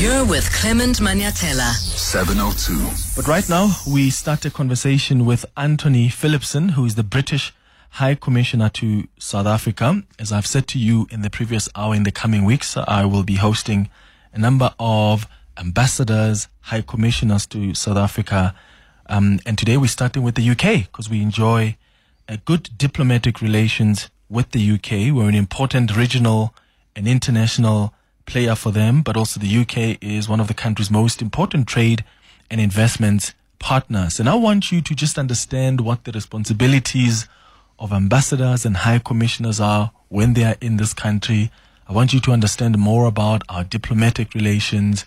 You're with Clement Manyathela. 702. But right now, we start a conversation with Antony Phillipson, who is the British High Commissioner to South Africa. As I've said to you in the previous hour, in the coming weeks, I will be hosting a number of ambassadors, high commissioners to South Africa. Um, and today we're starting with the UK because we enjoy a good diplomatic relations with the UK. We're an important regional and international player for them, but also the UK is one of the country's most important trade and investment partners. And I want you to just understand what the responsibilities of ambassadors and high commissioners are when they are in this country. I want you to understand more about our diplomatic relations.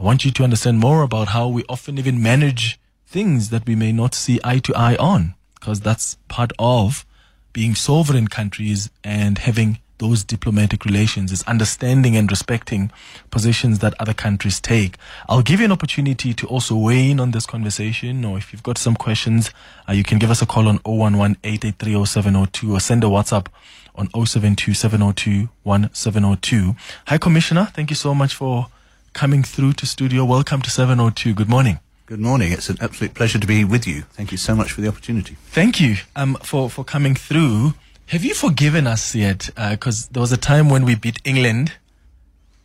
I want you to understand more about how we often even manage things that we may not see eye to eye on, because that's part of being sovereign countries and having those diplomatic relations is understanding and respecting positions that other countries take. I'll give you an opportunity to also weigh in on this conversation, or if you've got some questions, uh, you can give us a call on 011 883 or send a WhatsApp on 072 702 1702. Hi, Commissioner. Thank you so much for coming through to studio. Welcome to 702. Good morning. Good morning. It's an absolute pleasure to be with you. Thank you so much for the opportunity. Thank you um, for, for coming through. Have you forgiven us yet? Because uh, there was a time when we beat England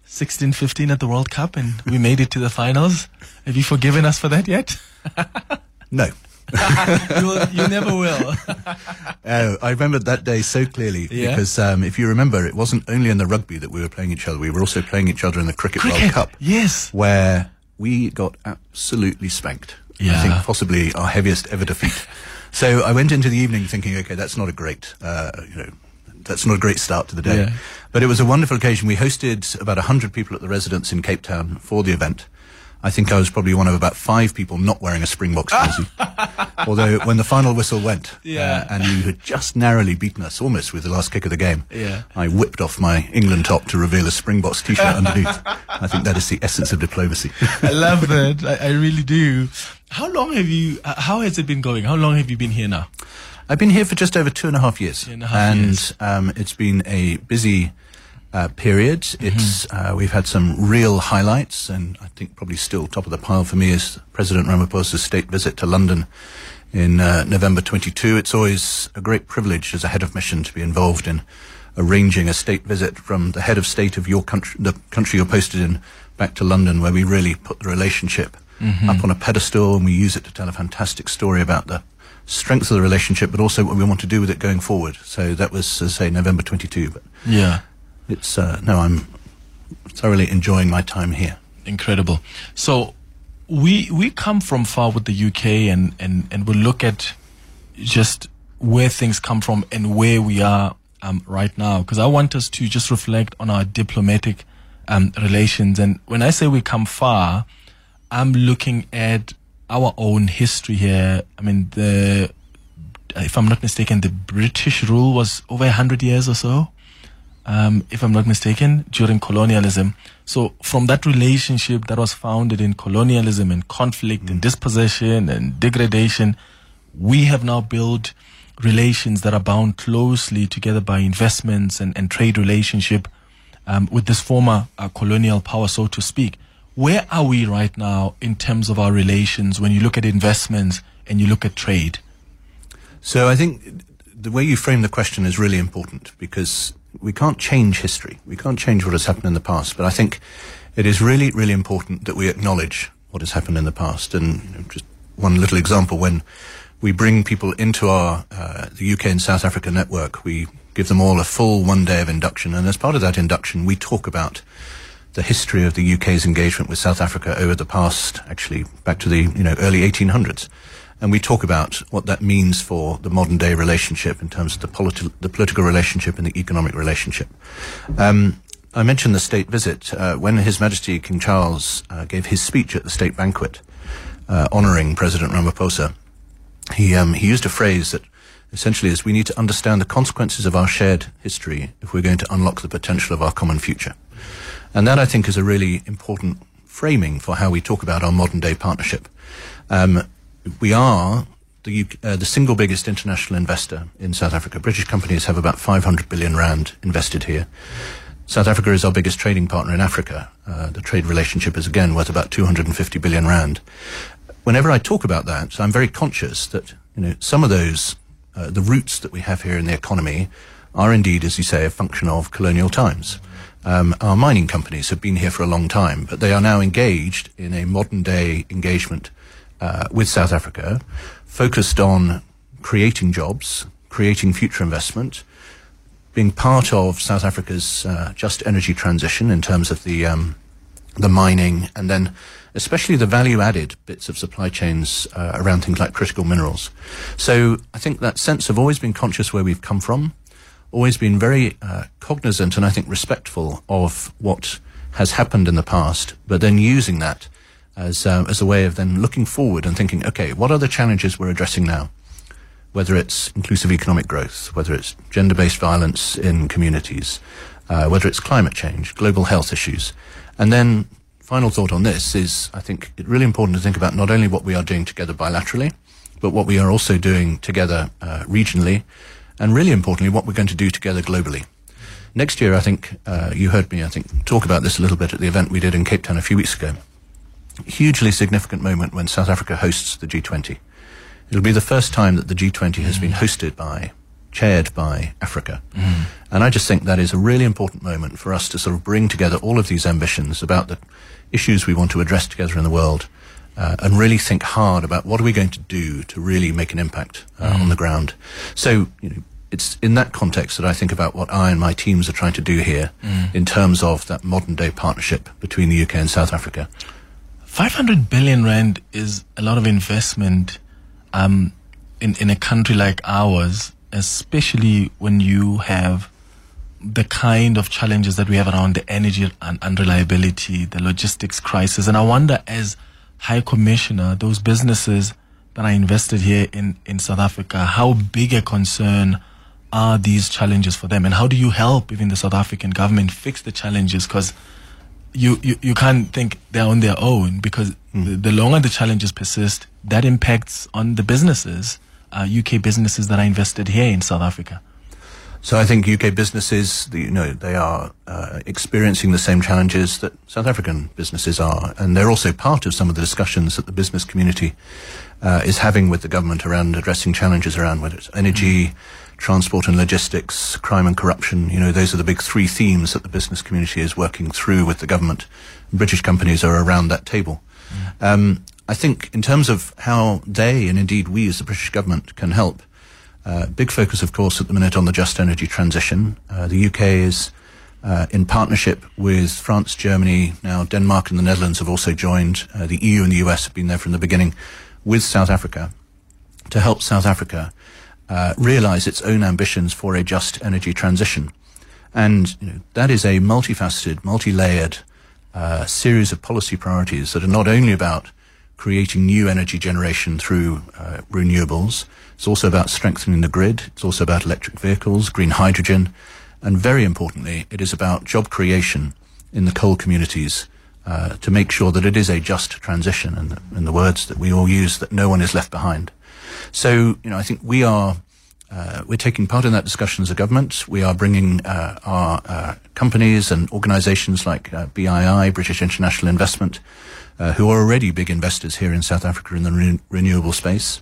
16 15 at the World Cup and we made it to the finals. Have you forgiven us for that yet? no. you, never will. oh, I remember that day so clearly yeah? because um, if you remember, it wasn't only in the rugby that we were playing each other. We were also playing each other in the cricket, cricket World Cup. Yes, where we got absolutely spanked. Yeah. I think possibly our heaviest ever defeat. So I went into the evening thinking, okay, that's not a great, uh, you know, that's not a great start to the day. Yeah. But it was a wonderful occasion. We hosted about 100 people at the residence in Cape Town for the event. I think I was probably one of about five people not wearing a Springboks jersey. Although when the final whistle went, yeah. uh, and you had just narrowly beaten us almost with the last kick of the game, yeah. I whipped off my England top to reveal a Springboks t-shirt underneath. I think that is the essence of diplomacy. I love that. I, I, really do. How long have you? Uh, how has it been going? How long have you been here now? I've been here for just over two and a half years, and, half and years. Um, it's been a busy uh, period. Mm-hmm. It's uh, we've had some real highlights, and I think probably still top of the pile for me is President Ramaphosa's state visit to London in uh, November 22. It's always a great privilege as a head of mission to be involved in arranging a state visit from the head of state of your country, the country you're posted in, back to London, where we really put the relationship mm-hmm. up on a pedestal and we use it to tell a fantastic story about the strength of the relationship, but also what we want to do with it going forward. So that was, as I say, November 22. But yeah it's uh, no, I'm thoroughly enjoying my time here. Incredible. So we we come from far with the UK, and and and we look at just where things come from and where we are um, right now. Because I want us to just reflect on our diplomatic um, relations. And when I say we come far, I'm looking at our own history here. I mean, the if I'm not mistaken, the British rule was over hundred years or so um, if I'm not mistaken, during colonialism. So from that relationship that was founded in colonialism and conflict mm. and dispossession and degradation, we have now built relations that are bound closely together by investments and, and trade relationship um, with this former uh, colonial power, so to speak. Where are we right now in terms of our relations when you look at investments and you look at trade? So I think the way you frame the question is really important because we can't change history. We can't change what has happened in the past. But I think it is really, really important that we acknowledge what has happened in the past. And just one little example, when we bring people into our uh, the UK and South Africa network, we give them all a full one day of induction. And as part of that induction, we talk about the history of the UK's engagement with South Africa over the past, actually back to the you know early 1800s and we talk about what that means for the modern day relationship in terms of the, politi- the political relationship and the economic relationship. Um, I mentioned the state visit. Uh, when His Majesty King Charles uh, gave his speech at the state banquet, uh, honoring President Ramaphosa, he, um, he used a phrase that essentially is we need to understand the consequences of our shared history if we're going to unlock the potential of our common future. And that, I think, is a really important framing for how we talk about our modern day partnership. Um, we are the, uh, the single biggest international investor in South Africa. British companies have about 500 billion rand invested here. South Africa is our biggest trading partner in Africa. Uh, the trade relationship is again worth about 250 billion rand. Whenever I talk about that, I'm very conscious that you know some of those uh, the roots that we have here in the economy are indeed, as you say, a function of colonial times. Um, our mining companies have been here for a long time, but they are now engaged in a modern day engagement uh, with South Africa, focused on creating jobs, creating future investment, being part of South Africa's uh, just energy transition in terms of the um, the mining and then especially the value added bits of supply chains uh, around things like critical minerals. So I think that sense of always being conscious where we've come from, always been very uh, cognizant and I think respectful of what has happened in the past, but then using that as um, as a way of then looking forward and thinking, okay, what are the challenges we're addressing now? Whether it's inclusive economic growth, whether it's gender-based violence in communities, uh, whether it's climate change, global health issues, and then final thought on this is I think it's really important to think about not only what we are doing together bilaterally, but what we are also doing together uh, regionally, and really importantly, what we're going to do together globally. Next year, I think uh, you heard me, I think, talk about this a little bit at the event we did in Cape Town a few weeks ago. Hugely significant moment when South Africa hosts the G20. It'll be the first time that the G20 has been hosted by, chaired by Africa. Mm. And I just think that is a really important moment for us to sort of bring together all of these ambitions about the issues we want to address together in the world uh, and really think hard about what are we going to do to really make an impact uh, mm. on the ground. So, you know, it's in that context that I think about what I and my teams are trying to do here mm. in terms of that modern day partnership between the UK and South Africa. 500 billion rand is a lot of investment um, in, in a country like ours, especially when you have the kind of challenges that we have around the energy and unreliability, the logistics crisis. And I wonder, as High Commissioner, those businesses that are invested here in, in South Africa, how big a concern are these challenges for them? And how do you help even the South African government fix the challenges? Because you, you, you can't think they're on their own because mm. the, the, longer the challenges persist, that impacts on the businesses, uh, UK businesses that are invested here in South Africa. So I think UK businesses, you know, they are uh, experiencing the same challenges that South African businesses are, and they're also part of some of the discussions that the business community uh, is having with the government around addressing challenges around whether it's energy, mm. Transport and logistics, crime and corruption. You know, those are the big three themes that the business community is working through with the government. British companies are around that table. Mm. Um, I think in terms of how they, and indeed we as the British government, can help, uh, big focus, of course, at the minute on the just energy transition. Uh, the UK is uh, in partnership with France, Germany, now Denmark and the Netherlands have also joined. Uh, the EU and the US have been there from the beginning with South Africa to help South Africa uh, realize its own ambitions for a just energy transition. And you know, that is a multifaceted, multi-layered uh, series of policy priorities that are not only about creating new energy generation through uh, renewables. It's also about strengthening the grid. It's also about electric vehicles, green hydrogen, and very importantly, it is about job creation in the coal communities uh, to make sure that it is a just transition, and in the words that we all use, that no one is left behind. So, you know, I think we are uh, we're taking part in that discussion as a government. We are bringing uh, our uh, companies and organisations like uh, BII, British International Investment, uh, who are already big investors here in South Africa in the re- renewable space.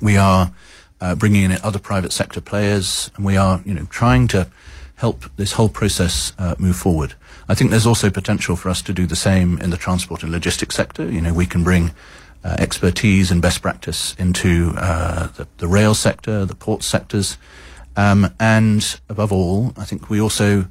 We are uh, bringing in other private sector players, and we are, you know, trying to help this whole process move forward. I think there's also potential for us to do the same in the transport and logistics sector. You know, we can bring uh, expertise and best practice into uh, the, the, rail sector, the port sectors, um, and above all, I think we also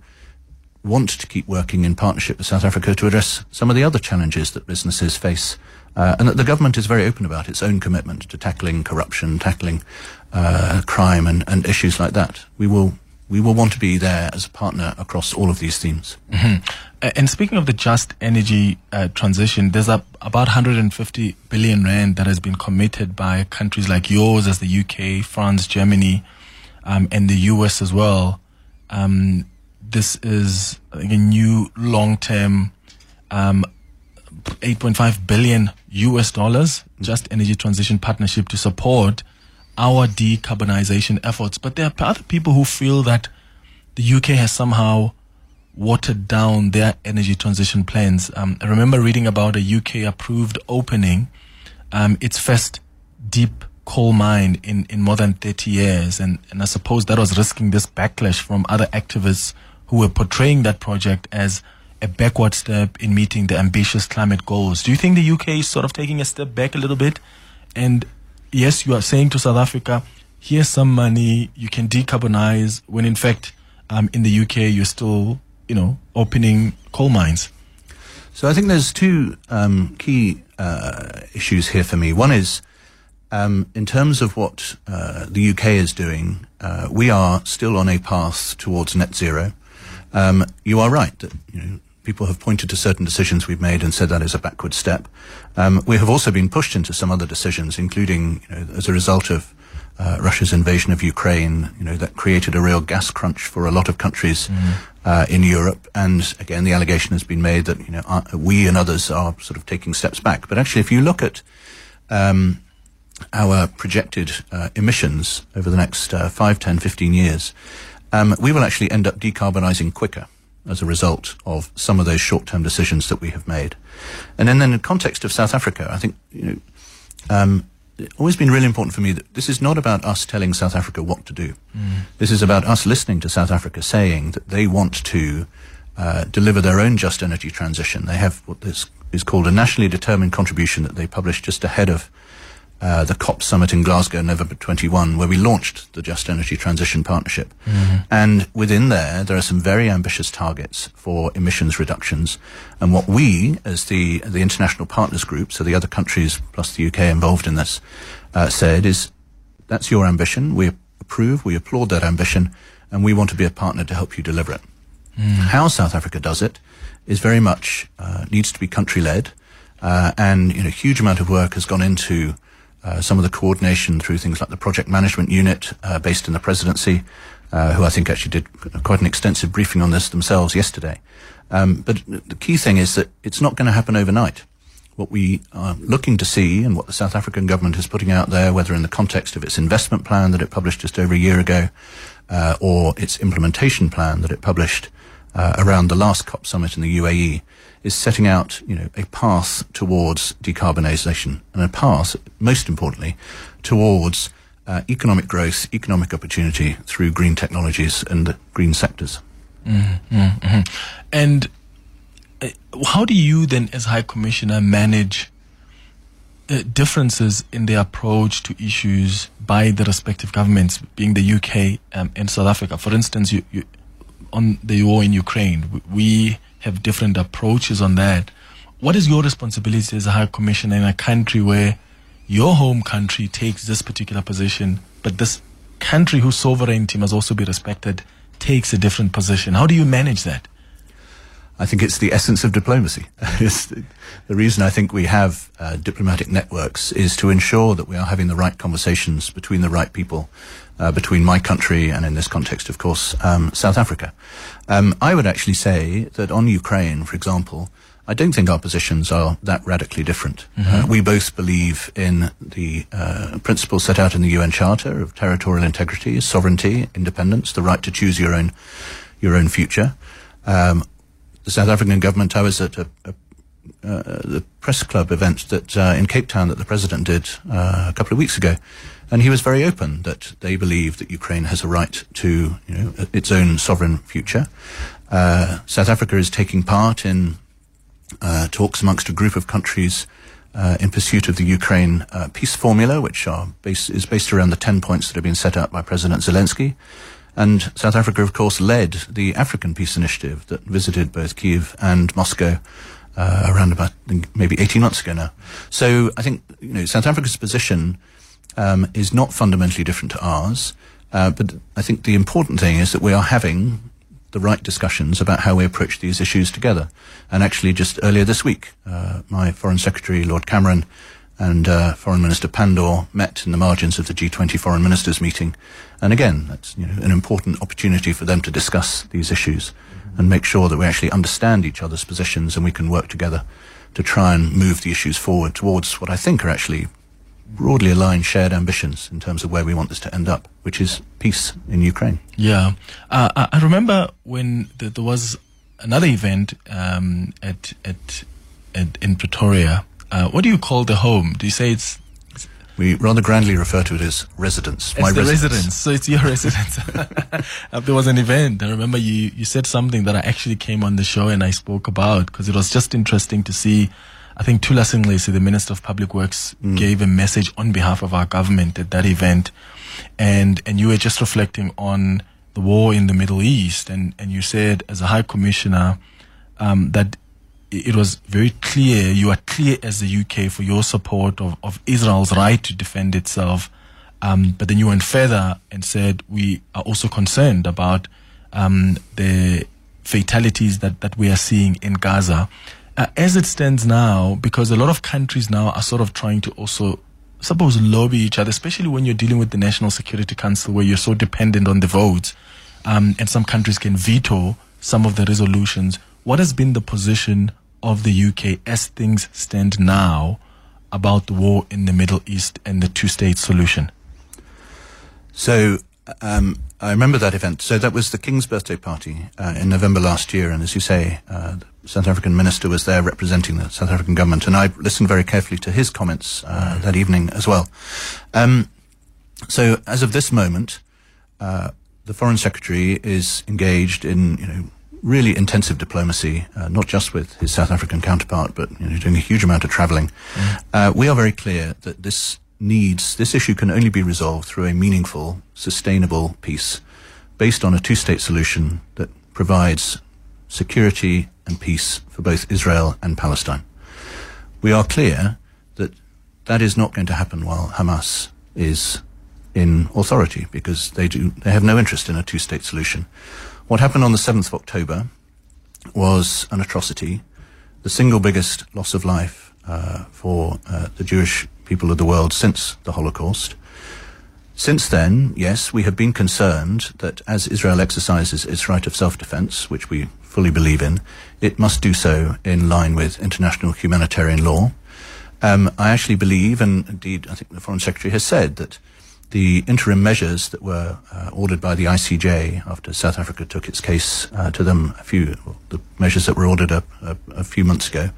want to keep working in partnership with South Africa to address some of the other challenges that businesses face. Uh, and that the government is very open about its own commitment to tackling corruption, tackling uh, crime, and, and issues like that. We will we will want to be there as a partner across all of these themes. Mm-hmm. And speaking of the just energy uh, transition, there's a, about 150 billion rand that has been committed by countries like yours, as the UK, France, Germany, um, and the US as well. Um, this is a new long-term um, 8.5 billion US dollars just energy transition partnership to support our decarbonization efforts. But there are other people who feel that the UK has somehow watered down their energy transition plans. Um, I remember reading about a UK approved opening um, its first deep coal mine in, in more than 30 years. And, and I suppose that was risking this backlash from other activists who were portraying that project as a backward step in meeting the ambitious climate goals. Do you think the UK is sort of taking a step back a little bit? And yes, you are saying to South Africa, here's some money, you can decarbonize, when in fact, um, in the UK, you're still, you know, opening coal mines. So I think there's two um, key uh, issues here for me. One is um, in terms of what uh, the UK is doing, uh, we are still on a path towards net zero. Um, you are right that you know, people have pointed to certain decisions we've made and said that is a backward step. Um, we have also been pushed into some other decisions, including you know, as a result of uh, Russia's invasion of Ukraine, you know, that created a real gas crunch for a lot of countries mm. uh, in Europe. And again, the allegation has been made that, you know, uh, we and others are sort of taking steps back. But actually, if you look at um, our projected uh, emissions over the next uh, 5, 10, 15 years, um, we will actually end up decarbonizing quicker as a result of some of those short-term decisions that we have made. And then, then in the context of South Africa, I think, you know, um, it's always been really important for me that this is not about us telling South Africa what to do. Mm. This is about us listening to South Africa saying that they want to uh, deliver their own just energy transition. They have what is, is called a nationally determined contribution that they published just ahead of uh, the COP summit in Glasgow, November 21, where we launched the Just Energy Transition Partnership. Mm-hmm. And within there, there are some very ambitious targets for emissions reductions. And what we, as the, the international partners group, so the other countries plus the UK involved in this, uh, said is that's your ambition. We approve, we applaud that ambition, and we want to be a partner to help you deliver it. Mm. How South Africa does it is very much uh, needs to be country led, uh, and you know, a huge amount of work has gone into uh, some of the coordination through things like the project management unit uh, based in the presidency, uh, who I think actually did quite an extensive briefing on this themselves yesterday. Um, but the key thing is that it's not going to happen overnight. What we are looking to see and what the South African government is putting out there, whether in the context of its investment plan that it published just over a year ago, uh, or its implementation plan that it published uh, around the last COP summit in the UAE, is setting out, you know, a path towards decarbonisation and a path, most importantly, towards uh, economic growth, economic opportunity through green technologies and green sectors. Mm-hmm, mm-hmm. And uh, how do you then, as High Commissioner, manage uh, differences in the approach to issues by the respective governments, being the UK um, and South Africa? For instance, you, you, on the war in Ukraine, we have different approaches on that. What is your responsibility as a High Commissioner in a country where your home country takes this particular position, but this country whose sovereignty must also be respected takes a different position? How do you manage that? I think it's the essence of diplomacy. the, the, reason I think we have uh, diplomatic networks is to ensure that we are having the right conversations between the right people, uh, between my country and in this context, of course, um, South Africa. Um, I would actually say that on Ukraine, for example, I don't think our positions are that radically different. Mm-hmm. Uh, we both believe in the uh, principles set out in the UN Charter of territorial integrity, sovereignty, independence, the right to choose your own your own future. Um, the South African government. I was at a, a uh, the press club event that uh, in Cape Town that the president did uh, a couple of weeks ago, and he was very open that they believe that Ukraine has a right to you know its own sovereign future. Uh, South Africa is taking part in uh, talks amongst a group of countries uh, in pursuit of the Ukraine peace formula, which is based around the ten points that have been set out by President Zelensky. And South Africa, of course, led the African Peace Initiative that visited both Kiev and Moscow uh, around about maybe 18 months ago now. So I think you know South Africa's position um, is not fundamentally different to ours, uh, but I think the important thing is that we are having the right discussions about how we approach these issues together. And actually, just earlier this week, uh, my Foreign Secretary, Lord Cameron, and uh, Foreign Minister Pandor met in the margins of the G20 Foreign Ministers meeting. And again, that's you know, an important opportunity for them to discuss these issues and make sure that we actually understand each other's positions and we can work together to try and move the issues forward towards what I think are actually broadly aligned shared ambitions in terms of where we want this to end up, which is peace in Ukraine. Yeah. Uh, I remember when there was another event um, at, at, at in Pretoria. Uh, what do you call the home? Do you say it's we rather grandly refer to it as residence. It's the residence. residence. So it's your residence. uh, there was an event. I remember you, you said something that I actually came on the show and I spoke about because it was just interesting to see. I think Thula Singlesi, the Minister of Public Works, mm. gave a message on behalf of our government at that event. And, and you were just reflecting on the war in the Middle East. And, and you said as a High Commissioner, um, that it was very clear, you are clear as the UK for your support of, of Israel's right to defend itself. Um, but then you went further and said, we are also concerned about um, the fatalities that, that we are seeing in Gaza. Uh, as it stands now, because a lot of countries now are sort of trying to also, suppose, lobby each other, especially when you're dealing with the National Security Council, where you're so dependent on the votes, um, and some countries can veto some of the resolutions. What has been the position of the UK as things stand now about the war in the Middle East and the two state solution? So, um, I remember that event. So that was the King's birthday party uh, in November last year, and as you say, uh, the South African minister was there representing the South African government, and I listened very carefully to his comments uh, that evening as well. Um, so, as of this moment, uh, the foreign secretary is engaged in, you know, really intensive diplomacy, uh, not just with his South African counterpart, but you know, doing a huge amount of travelling. Mm. Uh, we are very clear that this needs, this issue can only be resolved through a meaningful, sustainable peace based on a two-state solution that provides security and peace for both Israel and Palestine. We are clear that that is not going to happen while Hamas is in authority because they do they have no interest in a two-state solution. What happened on the 7th of October was an atrocity, the single biggest loss of life uh, for uh, the Jewish people of the world since the Holocaust. Since then, yes, we have been concerned that as Israel exercises its right of self-defense, which we fully believe in, it must do so in line with international humanitarian law. Um, I actually believe, and indeed I think the Foreign Secretary has said, that the interim measures that were uh, ordered by the ICJ after South Africa took its case uh, to them a few, the measures that were ordered a, a, a, few months ago,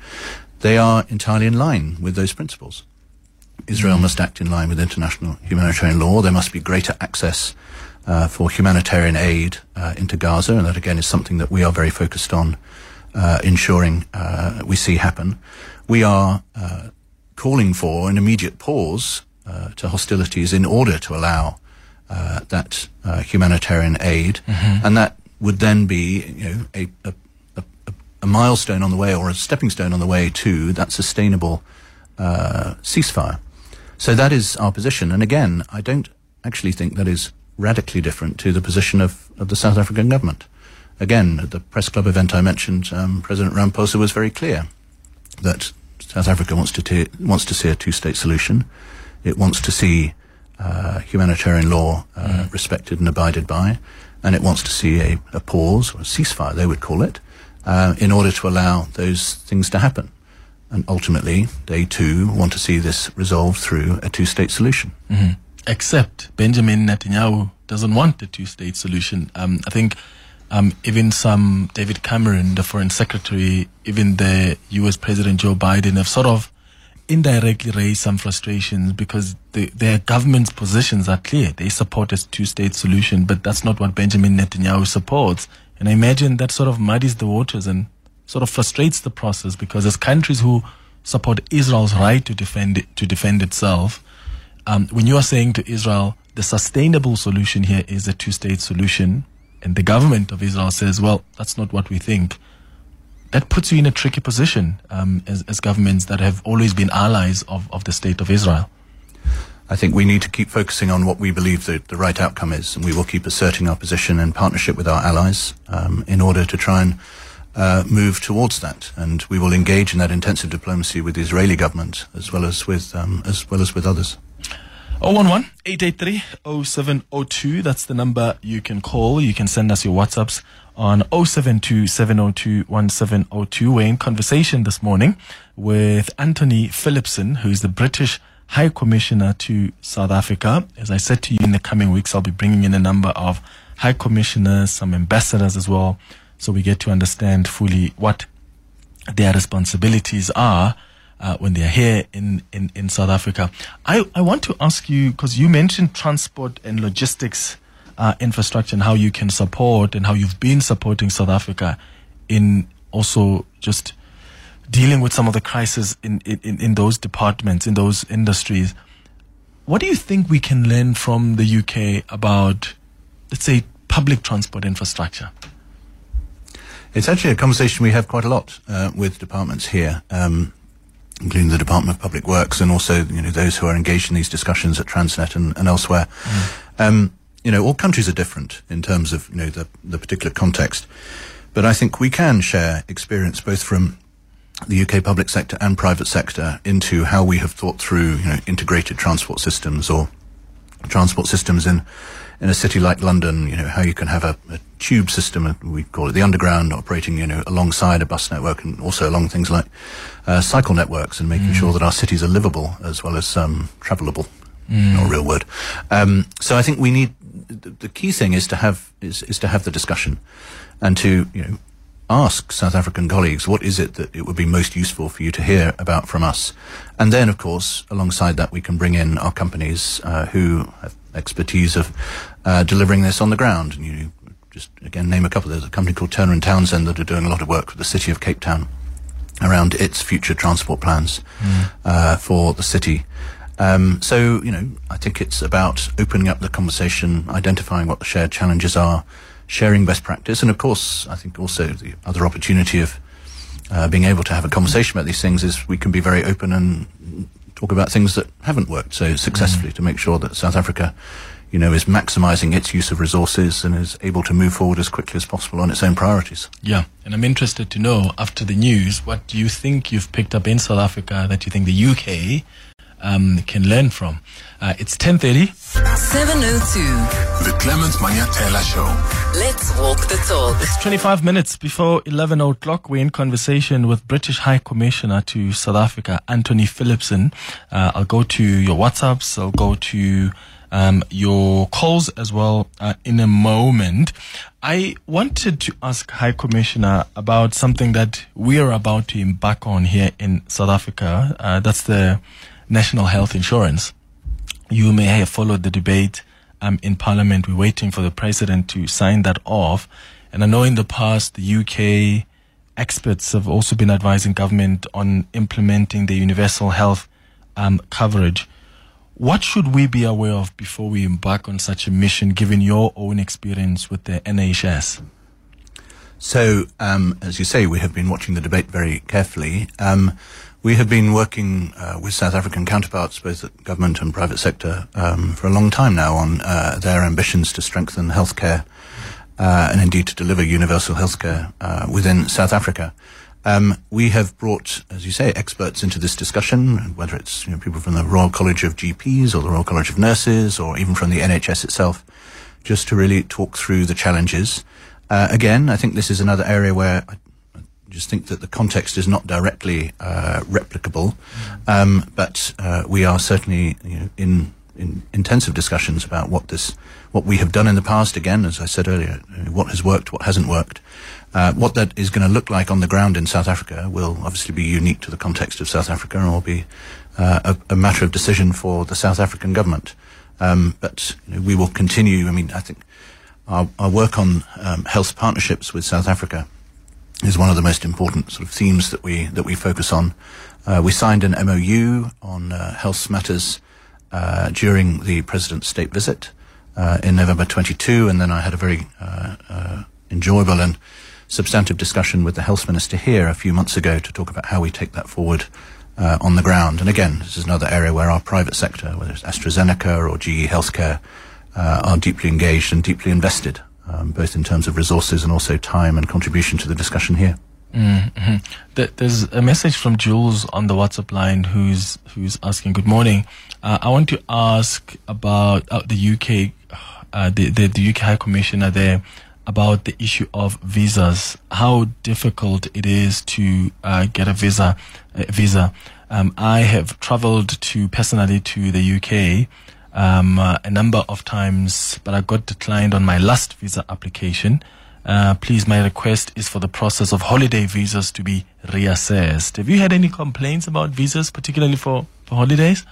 they are entirely in line with those principles. Israel mm. must act in line with international humanitarian law. There must be greater access uh, for humanitarian aid uh, into Gaza, and that again is something that we are very focused on uh, ensuring uh, we see happen. We are calling for an immediate pause uh, to hostilities in order to allow uh, that uh, humanitarian aid, mm-hmm. and that would then be you know a, a, a, a, milestone on the way or a stepping stone on the way to that sustainable uh, ceasefire. So that is our position, and again, I don't actually think that is radically different to the position of, of the South African government. Again, at the press club event I mentioned, um, President Ramaphosa was very clear that South Africa wants to t- wants to see a two-state solution. It wants to see uh, humanitarian law uh, mm. respected and abided by, and it wants to see a, a pause or a ceasefire, they would call it, uh, in order to allow those things to happen. And ultimately, they too want to see this resolved through a two-state solution. Mm-hmm. Except Benjamin Netanyahu doesn't want a two-state solution. Um, I think um, even some David Cameron, the foreign secretary, even the U.S. President Joe Biden have sort of indirectly raise some frustrations because the, their government's positions are clear. They support a two-state solution, but that's not what Benjamin Netanyahu supports. And I imagine that sort of muddies the waters and sort of frustrates the process because as countries who support Israel's right to defend it, to defend itself, um, when you are saying to Israel the sustainable solution here is a two-state solution, and the government of Israel says, well, that's not what we think that puts you in a tricky position um, as, as governments that have always been allies of, of the state of Israel. I think we need to keep focusing on what we believe the, the right outcome is, and we will keep asserting our position in partnership with our allies um, in order to try and uh, move towards that. And we will engage in that intensive diplomacy with the Israeli government as well as with um, as well as with others. 011 883 0702. That's the number you can call. You can send us your WhatsApps on 072 702 1702. We're in conversation this morning with Antony Phillipson, who is the British High Commissioner to South Africa. As I said to you, in the coming weeks, I'll be bringing in a number of high commissioners, some ambassadors as well, so we get to understand fully what their responsibilities are uh, when they're here in, in, in South Africa. I, I want to ask you, because you mentioned transport and logistics uh, infrastructure and how you can support and how you've been supporting South Africa in also just dealing with some of the crises in, in, in those departments, in those industries. What do you think we can learn from the UK about, let's say, public transport infrastructure? It's actually a conversation we have quite a lot uh, with departments here, um, including the Department of Public Works and also you know those who are engaged in these discussions at Transnet and, and elsewhere. Mm. Um, you know, all countries are different in terms of you know the, the particular context, but I think we can share experience both from the UK public sector and private sector into how we have thought through you know integrated transport systems or transport systems in in a city like London, you know, how you can have a, a, tube system, we call it the underground, operating, you know, alongside a bus network and also along things like uh, cycle networks and making mm. sure that our cities are livable as well as um, travelable. Mm. Not a real word. Um, so I think we need the, the key thing is to have is, is to have the discussion and to you know ask South African colleagues what is it that it would be most useful for you to hear about from us. And then, of course, alongside that, we can bring in our companies uh, who have expertise of uh, delivering this on the ground. And you just, again, name a couple. There's a company called Turner and Townsend that are doing a lot of work with the city of Cape Town around its future transport plans mm. uh, for the city. Um, so, you know, I think it's about opening up the conversation, identifying what the shared challenges are, sharing best practice, and of course, I think also the other opportunity of uh, being able to have a conversation about these things is we can be very open and talk about things that haven't worked so successfully mm. to make sure that South Africa, you know, is maximizing its use of resources and is able to move forward as quickly as possible on its own priorities. Yeah, and I'm interested to know after the news, what do you think you've picked up in South Africa that you think the UK um, can learn from. Uh, it's 10.30. 702. The Clement Manyathela Show. Let's walk the talk. It's 25 minutes before 11 o'clock. We're in conversation with British High Commissioner to South Africa, Antony Phillipson. Uh, I'll go to your WhatsApps. I'll go to um, your calls as well uh, in a moment. I wanted to ask High Commissioner about something that we are about to embark on here in South Africa. Uh, that's the national health insurance. You may have followed the debate um, in Parliament. We're waiting for the President to sign that off. And I know in the past, the UK experts have also been advising government on implementing the universal health um, coverage. What should we be aware of before we embark on such a mission, given your own experience with the NHS? So, um, as you say, we have been watching the debate very carefully. Um, we have been working uh, with South African counterparts, both at government and private sector, um, for a long time now on uh, their ambitions to strengthen healthcare uh, and indeed to deliver universal healthcare uh, within South Africa. Um, we have brought, as you say, experts into this discussion, whether it's you know, people from the Royal College of GPs or the Royal College of Nurses or even from the NHS itself, just to really talk through the challenges. Uh, again, I think this is another area where just think that the context is not directly uh, replicable, um, but uh, we are certainly you know, in, in intensive discussions about what this, what we have done in the past. Again, as I said earlier, what has worked, what hasn't worked. Uh, what that is going to look like on the ground in South Africa will obviously be unique to the context of South Africa and will be uh, a, a, matter of decision for the South African government. Um, but you know, we will continue. I mean, I think our, our work on um, health partnerships with South Africa is one of the most important sort of themes that we that we focus on. Uh, we signed an MOU on uh, health matters uh, during the president's state visit uh, in November 22, and then I had a very uh, uh, enjoyable and substantive discussion with the health minister here a few months ago to talk about how we take that forward on the ground. And again, this is another area where our private sector, whether it's AstraZeneca or GE Healthcare, are deeply engaged and deeply invested um, both in terms of resources and also time and contribution to the discussion here. Mm-hmm. There's a message from Jules on the WhatsApp line who's who's asking, "Good morning. Uh, I want to ask about uh, the UK, uh, the, the, the UK High Commissioner there about the issue of visas. How difficult it is to uh, get a visa. A visa. Um, I have travelled to personally to the UK." Um, uh, a number of times, but I got declined on my last visa application. Uh, please, my request is for the process of holiday visas to be reassessed. Have you had any complaints about visas, particularly for, for holidays?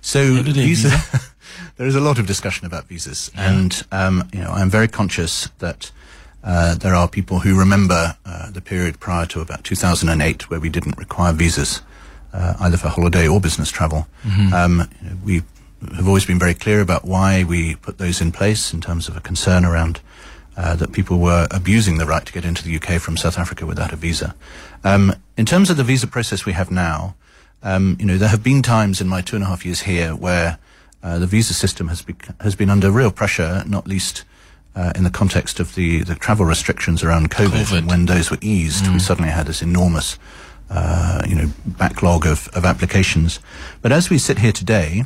So Holiday visa, visa? there is a lot of discussion about visas, and um, you know I'm very conscious that uh, there are people who remember uh, the period prior to about 2008 where we didn't require visas uh, either for holiday or business travel. Um, you know, we have always been very clear about why we put those in place in terms of a concern around uh, that people were abusing the right to get into the UK from South Africa without a visa. Um, in terms of the visa process we have now, um, you know, there have been times in my two and a half years here where uh, the visa system has, bec- has been under real pressure, not least uh, in the context of the, the travel restrictions around COVID. COVID. When those were eased, we suddenly had this enormous, uh, you know, backlog of, of applications. But as we sit here today,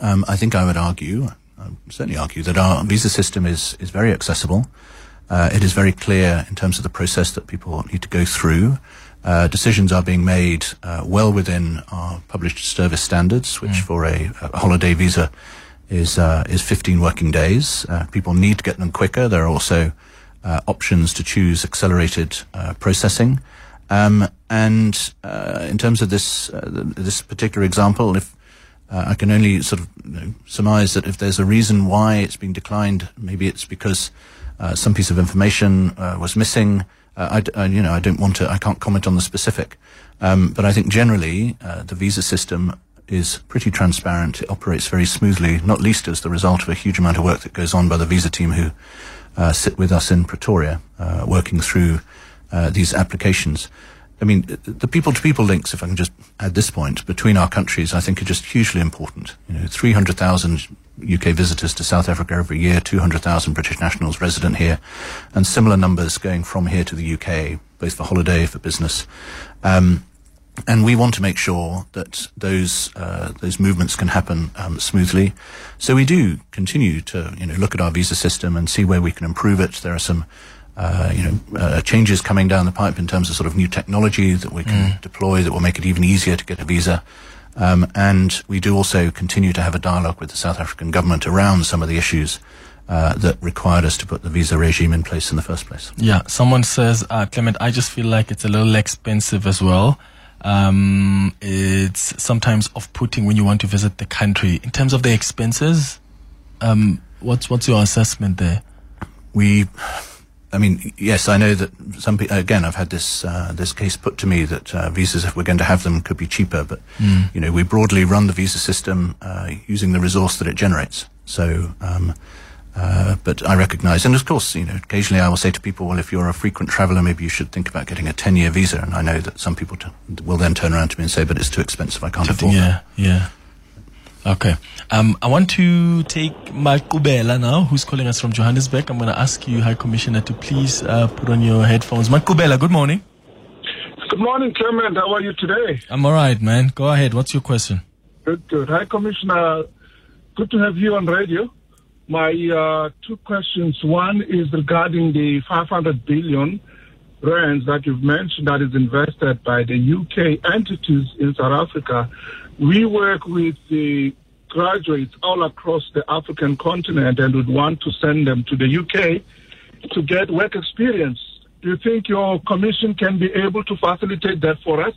um, I think I would argue, I would certainly argue, that our visa system is, is very accessible. Uh, it is very clear in terms of the process that people need to go through. Uh, decisions are being made uh, well within our published service standards, which for a, a holiday visa is uh, is 15 working days. Uh, people need to get them quicker. There are also uh, options to choose accelerated uh, processing. Um, and uh, in terms of this uh, this particular example, if I can only sort of you know, surmise that if there's a reason why it's been declined, maybe it's because uh, some piece of information uh, was missing. Uh, I, I- you know, I don't want to, I can't comment on the specific. Um, but I think generally uh, the visa system is pretty transparent. It operates very smoothly, not least as the result of a huge amount of work that goes on by the visa team who uh, sit with us in Pretoria, uh, working through uh, these applications. I mean, the people-to-people links, if I can just add this point, between our countries, I think are just hugely important. You know, 300,000 UK visitors to South Africa every year, 200,000 British nationals resident here, and similar numbers going from here to the UK, both for holiday, and for business. Um, and we want to make sure that those uh, those movements can happen um, smoothly. So we do continue to you know look at our visa system and see where we can improve it. There are some uh, you know uh, changes coming down the pipe in terms of sort of new technology that we can deploy that will make it even easier to get a visa. Um, and we do also continue to have a dialogue with the South African government around some of the issues uh, that required us to put the visa regime in place in the first place. Yeah, someone says, uh, Clement, I just feel like it's a little expensive as well. Um, it's sometimes off-putting when you want to visit the country. In terms of the expenses, um, what's what's your assessment there? we I mean, yes, I know that some people, again, I've had this, uh, this case put to me that, uh, visas, if we're going to have them, could be cheaper, but, you know, we broadly run the visa system, uh, using the resource that it generates. So, um, uh, but I recognize, and of course, you know, occasionally I will say to people, well, if you're a frequent traveler, maybe you should think about getting a 10 year visa. And I know that some people t- will then turn around to me and say, but it's too expensive. I can't afford it. Yeah, yeah. Okay. Um, I want to take Makubela now, who's calling us from Johannesburg. I'm going to ask you, High Commissioner, to please uh, put on your headphones. Makubela, good morning. Good morning, Clement. How are you today? I'm all right, man. Go ahead. What's your question? Good, good. Hi, Commissioner. Good to have you on radio. My uh, two questions. One is regarding the 500 billion rands that you've mentioned that is invested by the UK entities in South Africa. We work with the graduates all across the African continent and would want to send them to the UK to get work experience. Do you think your commission can be able to facilitate that for us?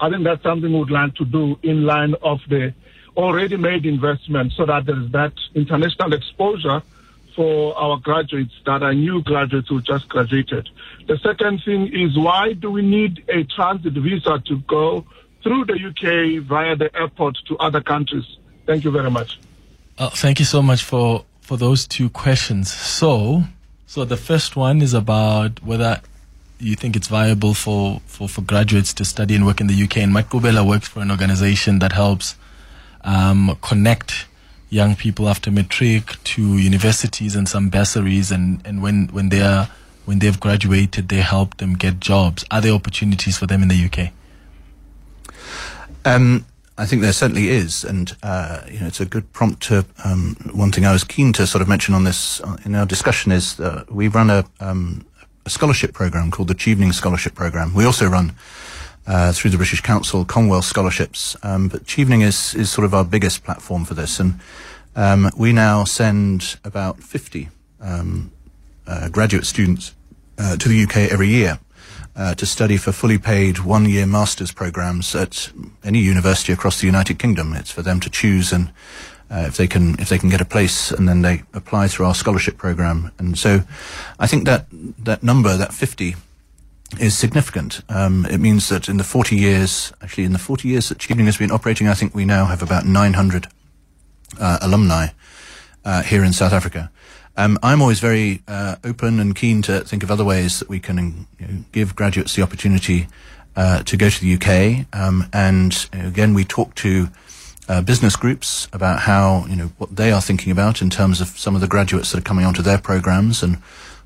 I think that's something we would like to do in line of the already made investment so that there is that international exposure for our graduates that are new graduates who just graduated. The second thing is why do we need a transit visa to go through the UK via the airport to other countries? Thank you very much. Uh, thank you so much for for those two questions. So, so the first one is about whether you think it's viable for, for, for graduates to study and work in the UK. And Mike Kubela works for an organization that helps um, connect young people after matric to universities and some bursaries. And, and when, when they are when they've graduated, they help them get jobs. Are there opportunities for them in the UK? Um, I think there certainly is, and uh, you know, it's a good prompt to um, one thing I was keen to sort of mention on this uh, in our discussion is uh, we run a, um, a scholarship program called the Chevening Scholarship Program. We also run uh, through the British Council Commonwealth scholarships, um, but Chevening is is sort of our biggest platform for this, and um, we now send about fifty um, uh, graduate students uh, to the UK every year. Uh, to study for fully paid one-year master's programs at any university across the United Kingdom. It's for them to choose and uh, if they can if they can get a place and then they apply through our scholarship program. And so, I think that that number, that 50, is significant. Um, it means that in the 40 years, actually in the 40 years that Chevening has been operating, I think we now have about 900 uh, alumni uh, here in South Africa. Um, I'm always very uh, open and keen to think of other ways that we can you know, give graduates the opportunity uh, to go to the UK. Um, and again, we talk to uh, business groups about how you know what they are thinking about in terms of some of the graduates that are coming onto their programs and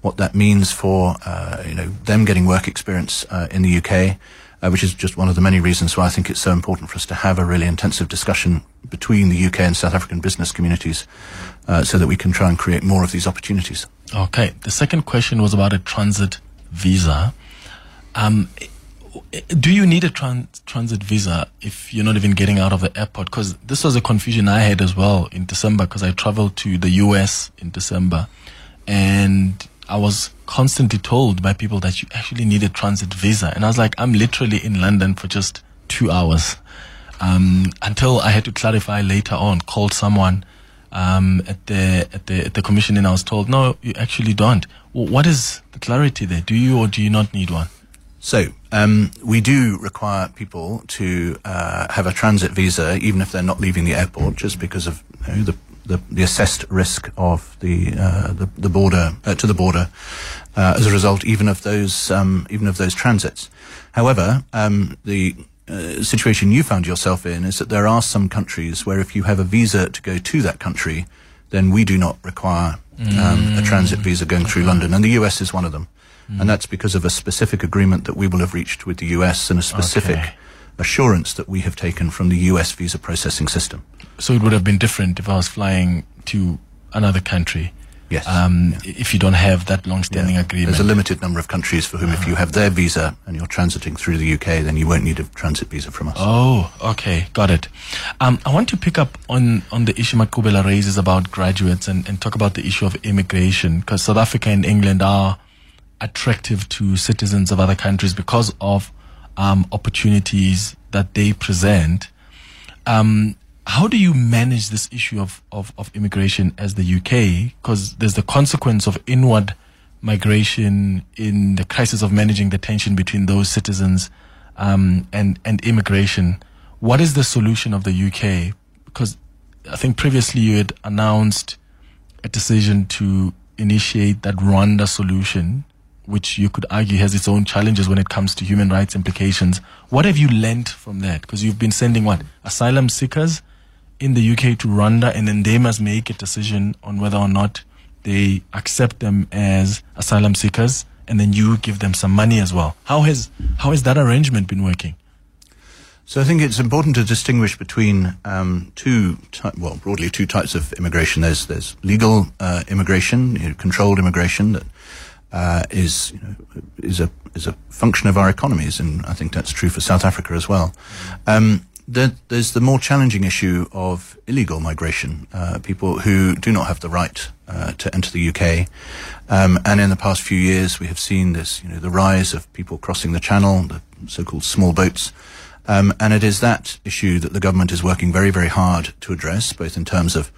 what that means for uh, you know them getting work experience uh, in the UK uh, which is just one of the many reasons why I think it's so important for us to have a really intensive discussion between the UK and South African business communities uh, so that we can try and create more of these opportunities. Okay. The second question was about a transit visa. Um, do you need a trans- transit visa if you're not even getting out of the airport? Because this was a confusion I had as well in December because I traveled to the US in December and I was constantly told by people that you actually need a transit visa. And I was like, I'm literally in London for just two hours. Um, until I had to clarify later on, called someone um, at the at the at the commission, and I was told, no, you actually don't. what is the clarity there? Do you or do you not need one? So um, we do require people to uh, have a transit visa, even if they're not leaving the airport, just because of you know, the the, the assessed risk of the uh, the, the, border uh, to the border uh, as a result, even of those um, even of those transits. However, um, the uh, situation you found yourself in is that there are some countries where if you have a visa to go to that country, then we do not require um, a transit visa going through London, and the US is one of them. Mm. And that's because of a specific agreement that we will have reached with the US and a specific okay. assurance that we have taken from the US visa processing system. So it would have been different if I was flying to another country. Yes. Um, yeah. If you don't have that long-standing yeah. agreement. There's a limited number of countries for whom, uh-huh. if you have their visa and you're transiting through the UK, then you won't need a transit visa from us. Oh, okay, got it. Um, I want to pick up on on the issue Makubela raises about graduates and, and talk about the issue of immigration because South Africa and England are attractive to citizens of other countries because of um, opportunities that they present. Um, how do you manage this issue of, of, of immigration as the UK? Because there's the consequence of inward migration in the crisis of managing the tension between those citizens um, and, and immigration. What is the solution of the UK? Because I think previously you had announced a decision to initiate that Rwanda solution, which you could argue has its own challenges when it comes to human rights implications. What have you learned from that? Because you've been sending what? Asylum seekers in the UK to Rwanda, and then they must make a decision on whether or not they accept them as asylum seekers, and then you give them some money as well. How has how has that arrangement been working? So I think it's important to distinguish between um, two, ty- well, broadly two types of immigration. There's there's legal uh, immigration, you know, controlled immigration that uh, is you know, is a is a function of our economies, and I think that's true for South Africa as well. Um, there's the more challenging issue of illegal migration, uh, people who do not have the right uh, to enter the UK. Um, and in the past few years, we have seen this, you know, the rise of people crossing the channel, the so-called small boats. Um, and it is that issue that the government is working very, very hard to address, both in terms of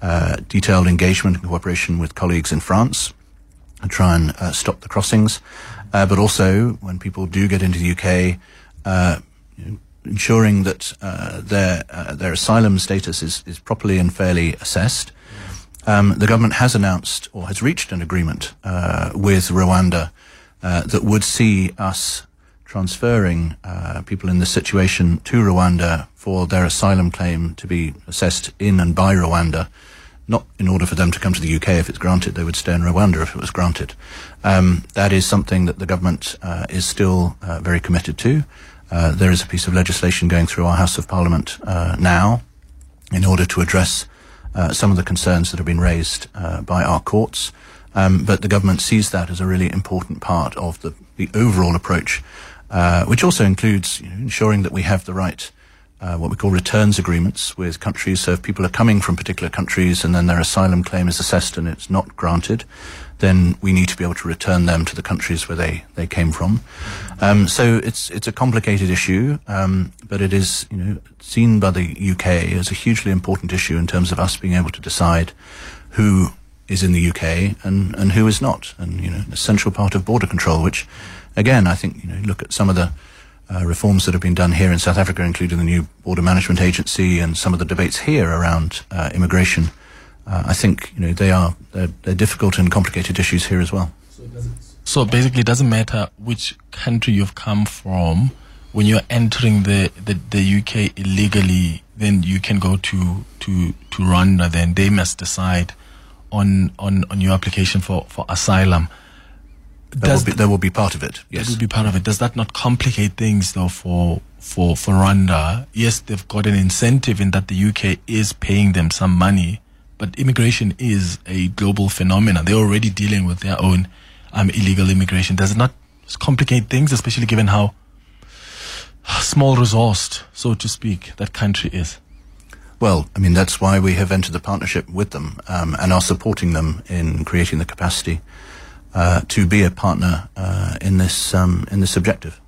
uh, detailed engagement and cooperation with colleagues in France and try and uh, stop the crossings, uh, but also when people do get into the UK, uh, you know, ensuring that uh, their uh, their asylum status is, is properly and fairly assessed. Um, the government has announced or has reached an agreement uh, with Rwanda uh, that would see us transferring uh, people in this situation to Rwanda for their asylum claim to be assessed in and by Rwanda. Not in order for them to come to the UK if it's granted, they would stay in Rwanda if it was granted. Um, that is something that the government uh, is still very committed to. Uh, there is a piece of legislation going through our House of Parliament uh, now in order to address uh, some of the concerns that have been raised by our courts. Um, but the government sees that as a really important part of the, the overall approach, uh, which also includes you know, ensuring that we have the right uh, what we call returns agreements with countries. So if people are coming from particular countries and then their asylum claim is assessed and it's not granted, then we need to be able to return them to the countries where they, they came from. Um, so it's it's a complicated issue, um, but it is you know seen by the UK as a hugely important issue in terms of us being able to decide who is in the UK and, and who is not, and you know an essential part of border control, which again I think you know look at some of the uh, reforms that have been done here in South Africa, including the new border management agency and some of the debates here around uh, immigration uh, I think you know they are they're, they're, difficult and complicated issues here as well. So basically, it doesn't matter which country you've come from. When you're entering the, the, the UK illegally, then you can go to to to Rwanda. Then they must decide on on, on your application for, for asylum. There will, be, there will be part of it. Yes, that will be part of it. Does that not complicate things though for for for Rwanda? Yes, they've got an incentive in that the UK is paying them some money but immigration is a global phenomenon. They're already dealing with their own um, illegal immigration. Does it not complicate things, especially given how small resourced, so to speak, that country is? Well, I mean, that's why we have entered the partnership with them um, and are supporting them in creating the capacity uh, to be a partner uh, in this um, in this objective.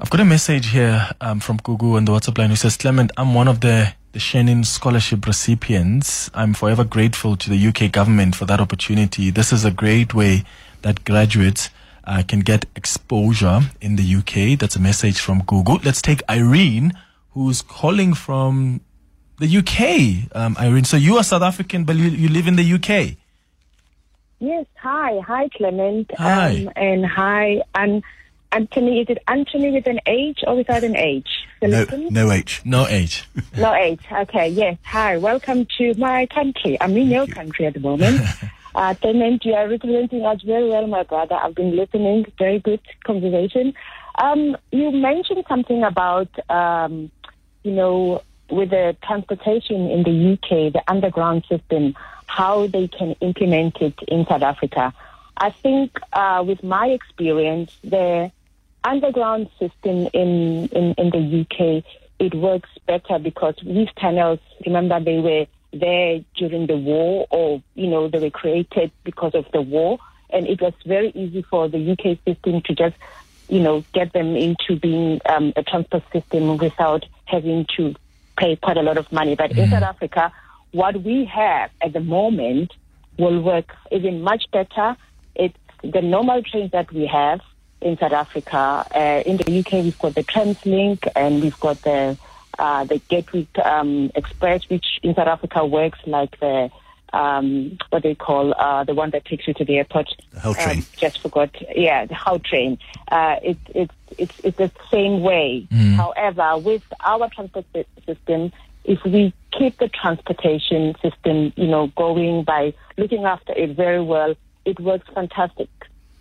I've got a message here um, from Gugu on the WhatsApp line who says, Clement, I'm one of the the Chevening Scholarship recipients. I'm forever grateful to the UK government for that opportunity. This is a great way that graduates uh, can get exposure in the UK. That's a message from Gugu. Let's take Irene, who's calling from the UK. Um, Irene, so you are South African, but you, you live in the UK. Yes. Hi. Hi, Clement. Hi. Um, and hi. And Antony, is it Anthony with an H or without an H? No, no H. No H. no H. Okay, yes. Hi, welcome to my country. I'm in your country at the moment. uh, Clement, you are representing us very well, my brother. I've been listening. Very good conversation. Um, you mentioned something about, um, you know, with the transportation in the UK, the underground system, how they can implement it in South Africa. I think uh, with my experience, the underground system in, in, in the UK, it works better because these tunnels, remember, they were there during the war or, you know, they were created because of the war. And it was very easy for the UK system to just, you know, get them into being um, a transport system without having to pay quite a lot of money. But mm. in South Africa, what we have at the moment will work even much better. It's the normal trains that we have in South Africa. Uh, in the UK, we've got the Thameslink and we've got the uh, the Gatwick um, Express, which in South Africa works like the um, what they call uh, the one that takes you to the airport. The Gautrain. just forgot. Yeah, the Gautrain. Uh, it, it, it's it's the same way. Mm. However, with our transport system, if we keep the transportation system, you know, going by looking after it very well, it works fantastic.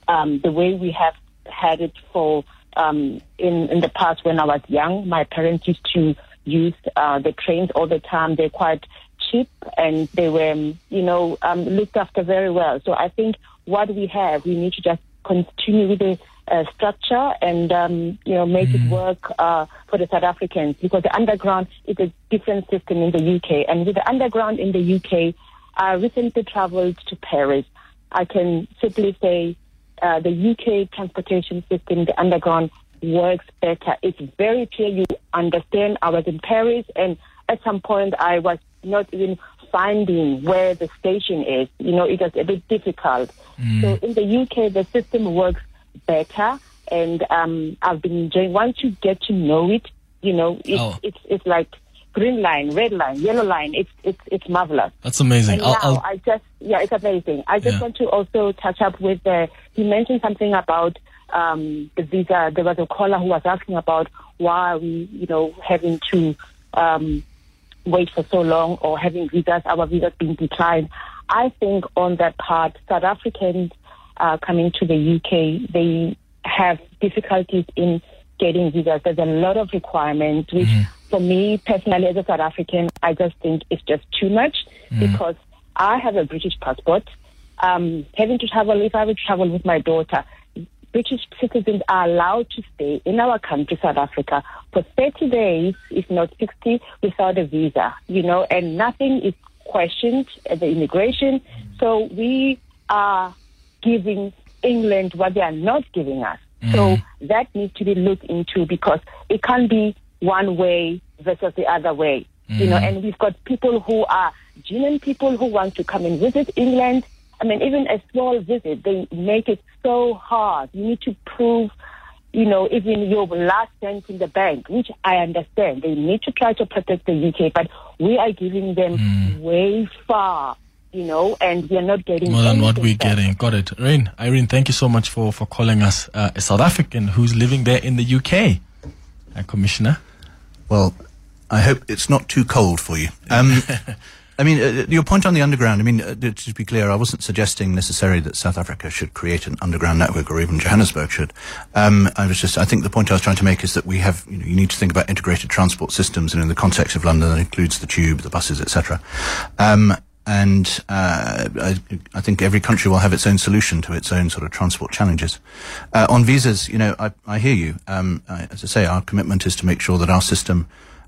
Um, the way we have had it for um, in in the past when I was young. My parents used to use uh, the trains all the time. They're quite cheap and they were, you know, um, looked after very well. So I think what we have, we need to just continue with the uh, structure and um, you know make mm. it work uh, for the South Africans because the underground is a different system in the UK. And with the underground in the UK, I recently travelled to Paris. I can simply say uh, the UK transportation system, the underground, works better. It's very clear you understand. I was in Paris, and at some point I was not even finding where the station is. You know, it was a bit difficult. Mm. So in the UK, the system works better, and um, I've been enjoying. Once you get to know it, you know, it's oh. it's it's like green line, red line, yellow line. It's it's it's marvelous. That's amazing. I'll, now I'll... i just yeah, it's amazing. I just yeah. want to also touch up with the. He mentioned something about um, the visa. There was a caller who was asking about why are we, you know, having to um, wait for so long or having visas, our visas being declined. I think on that part, South Africans uh, coming to the UK, they have difficulties in getting visas. There's a lot of requirements, which mm-hmm for me personally as a South African, I just think it's just too much mm. because I have a British passport. Um, having to travel, if I would travel with my daughter, British citizens are allowed to stay in our country, South Africa, for 30 days, if not 60, without a visa, you know, and nothing is questioned at the immigration. So we are giving England what they are not giving us. Mm. So that needs to be looked into because it can't be one way versus the other way. Mm. You know, mm. and we've got people who are genuine people who want to come and visit England. I mean, even a small visit, they make it so hard. You need to prove, you know, even your last cent in the bank, which I understand. They need to try to protect the UK, but we are giving them mm. way far you know, and we are not getting more than what we're back. getting. Got it, Irene. Irene, thank you so much for for calling us. Uh, a South African who's living there in the UK, uh, Commissioner. Well, I hope it's not too cold for you. Um, I mean, uh, your point on the underground, I mean, uh, to be clear, I wasn't suggesting necessarily that South Africa should create an underground network or even Johannesburg should. Um, I was just, I think the point I was trying to make is that we have, you know, you need to think about integrated transport systems and in the context of London that includes the tube, the buses, etc. Um, and uh, I, I, think every country will have its own solution to its own sort of transport challenges. Uh, on visas, you know, I, I hear you. Um, I, as I say, our commitment is to make sure that our system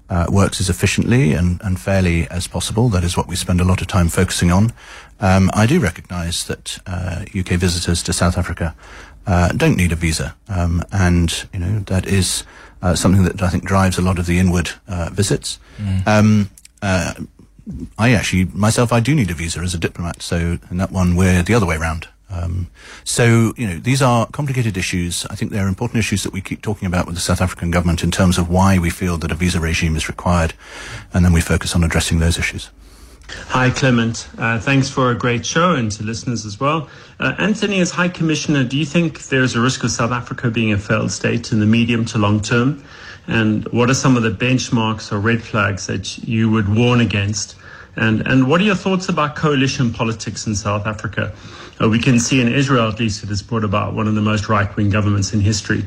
uh, works as efficiently and, and, fairly as possible. That is what we spend a lot of time focusing on. Um, I do recognise that UK uh, visitors to South Africa uh, don't need a visa, um, and you know that is uh, something that I think drives a lot of the inward visits. Mm. Um, I actually myself I do need a visa as a diplomat, so in that one we're the other way around. Um, so you know these are complicated issues. I think they're important issues that we keep talking about with the South African government in terms of why we feel that a visa regime is required, and then we focus on addressing those issues. Hi, Clement. Uh, thanks for a great show and to listeners as well. Uh, Antony, as High Commissioner, do you think there's a risk of South Africa being a failed state in the medium to long term? And what are some of the benchmarks or red flags that you would warn against? And, and what are your thoughts about coalition politics in South Africa? Uh, we can see in Israel, at least, it has brought about one of the most right wing governments in history.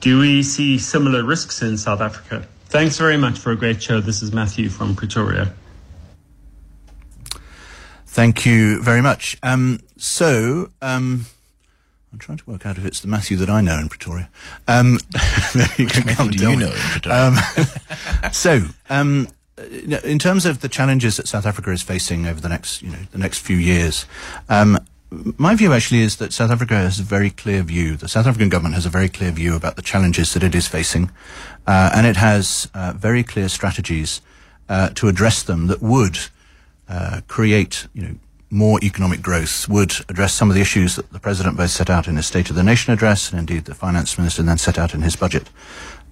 Do we see similar risks in South Africa? Thanks very much for a great show. This is Matthew from Pretoria. Thank you very much. Um, so, um, I'm trying to work out if it's the Matthew that I know in Pretoria. Um, you can come do you know in Pretoria? Um, so, um, in terms of the challenges that South Africa is facing over the next, you know, the next few years, um, my view actually is that South Africa has a very clear view. The South African government has a very clear view about the challenges that it is facing, uh, and it has uh, very clear strategies uh, to address them that would uh, create, you know, more economic growth, would address some of the issues that the president both set out in his State of the Nation address, and indeed the finance minister then set out in his budget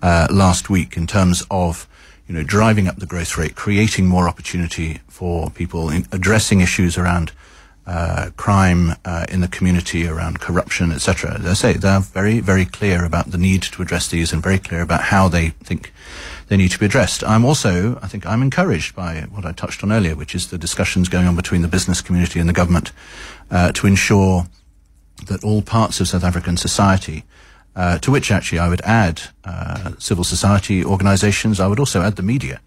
uh, last week in terms of you know, driving up the growth rate, creating more opportunity for people, in addressing issues around uh, crime uh, in the community, around corruption, etc. As I say, they're very, very clear about the need to address these and very clear about how they think they need to be addressed. I'm also, I think I'm encouraged by what I touched on earlier, which is the discussions going on between the business community and the government uh, to ensure that all parts of South African society uh, to which actually I would add uh, civil society organizations. I would also add the media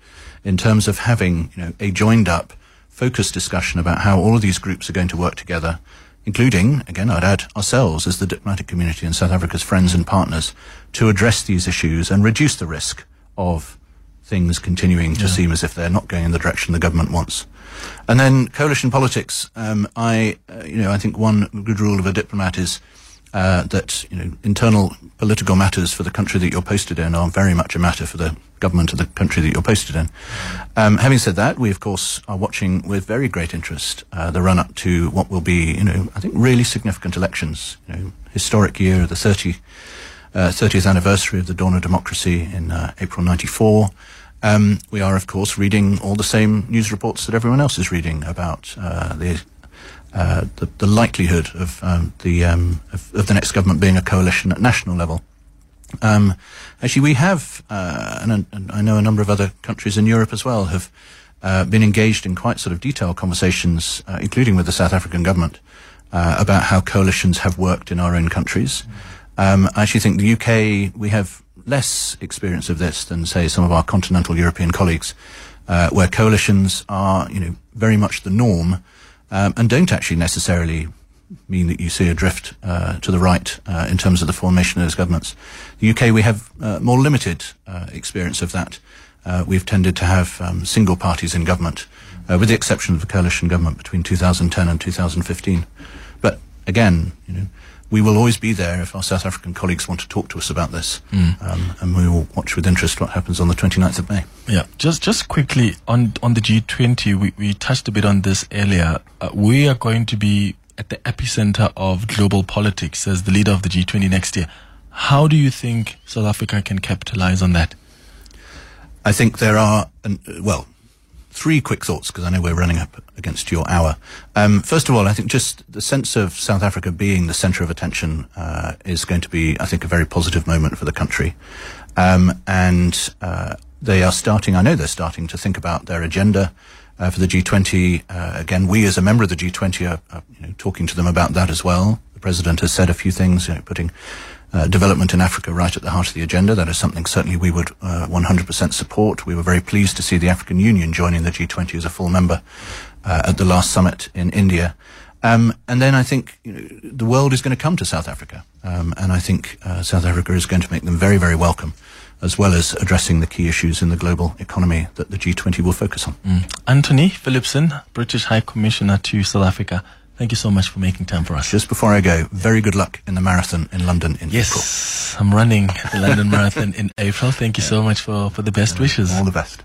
in terms of having you know, a joined up, focused discussion about how all of these groups are going to work together, including, again, I'd add ourselves as the diplomatic community and South Africa's friends and partners to address these issues and reduce the risk of things continuing to yeah. seem as if they're not going in the direction the government wants. And then coalition politics. Um, I, uh, you know, I think one good rule of a diplomat is uh, that you know internal political matters for the country that you're posted in are very much a matter for the government of the country that you're posted in. Um, having said that, we of course are watching with very great interest uh, the run up to what will be, you know, I think really significant elections. You know, historic year, of the 30, uh, 30th anniversary of the dawn of democracy in uh, April '94. Um, we are, of course, reading all the same news reports that everyone else is reading about uh, the uh, the, the, likelihood of um, the um, of, of, the next government being a coalition at national level. Um, actually, we have, uh, and, and, I know a number of other countries in Europe as well have uh, been engaged in quite sort of detailed conversations, including with the South African government, about how coalitions have worked in our own countries. Um, I actually think the UK we have less experience of this than, say, some of our continental European colleagues, where coalitions are, you know, very much the norm um, and don't actually necessarily mean that you see a drift uh, to the right uh, in terms of the formation of those governments. The UK, we have uh, more limited uh, experience of that. Uh, we've tended to have um, single parties in government, uh, with the exception of the coalition government between 2010 and 2015. But again, you know, we will always be there if our South African colleagues want to talk to us about this, mm. um, and we will watch with interest what happens on the 29th of May. Yeah, just just quickly on on the G20, we, we touched a bit on this earlier. Uh, we are going to be at the epicenter of global politics as the leader of the G20 next year. How do you think South Africa can capitalize on that? I think there are, well, three quick thoughts because I know we're running up against your hour. Um, first of all, I think just the sense of South Africa being the centre of attention uh, is going to be, I think, a very positive moment for the country. Um, and uh, they are starting, I know they're starting to think about their agenda uh, for the G20. Uh, again, we as a member of the G20 are, are you know, talking to them about that as well. The president has said a few things, you know, putting uh, development in Africa right at the heart of the agenda. That is something certainly we would uh, 100% support. We were very pleased to see the African Union joining the G20 as a full member uh, at the last summit in India. Um, and then I think you know, the world is going to come to South Africa, um, and I think uh, South Africa is going to make them very, very welcome, as well as addressing the key issues in the global economy that the G20 will focus on. Mm. Antony Phillipson, British High Commissioner to South Africa. Thank you so much for making time for us. Just before I go, very good luck in the marathon in London in yes, April. Yes, I'm running the London Marathon in April. Thank you yeah. so much for, for the best wishes. All the best.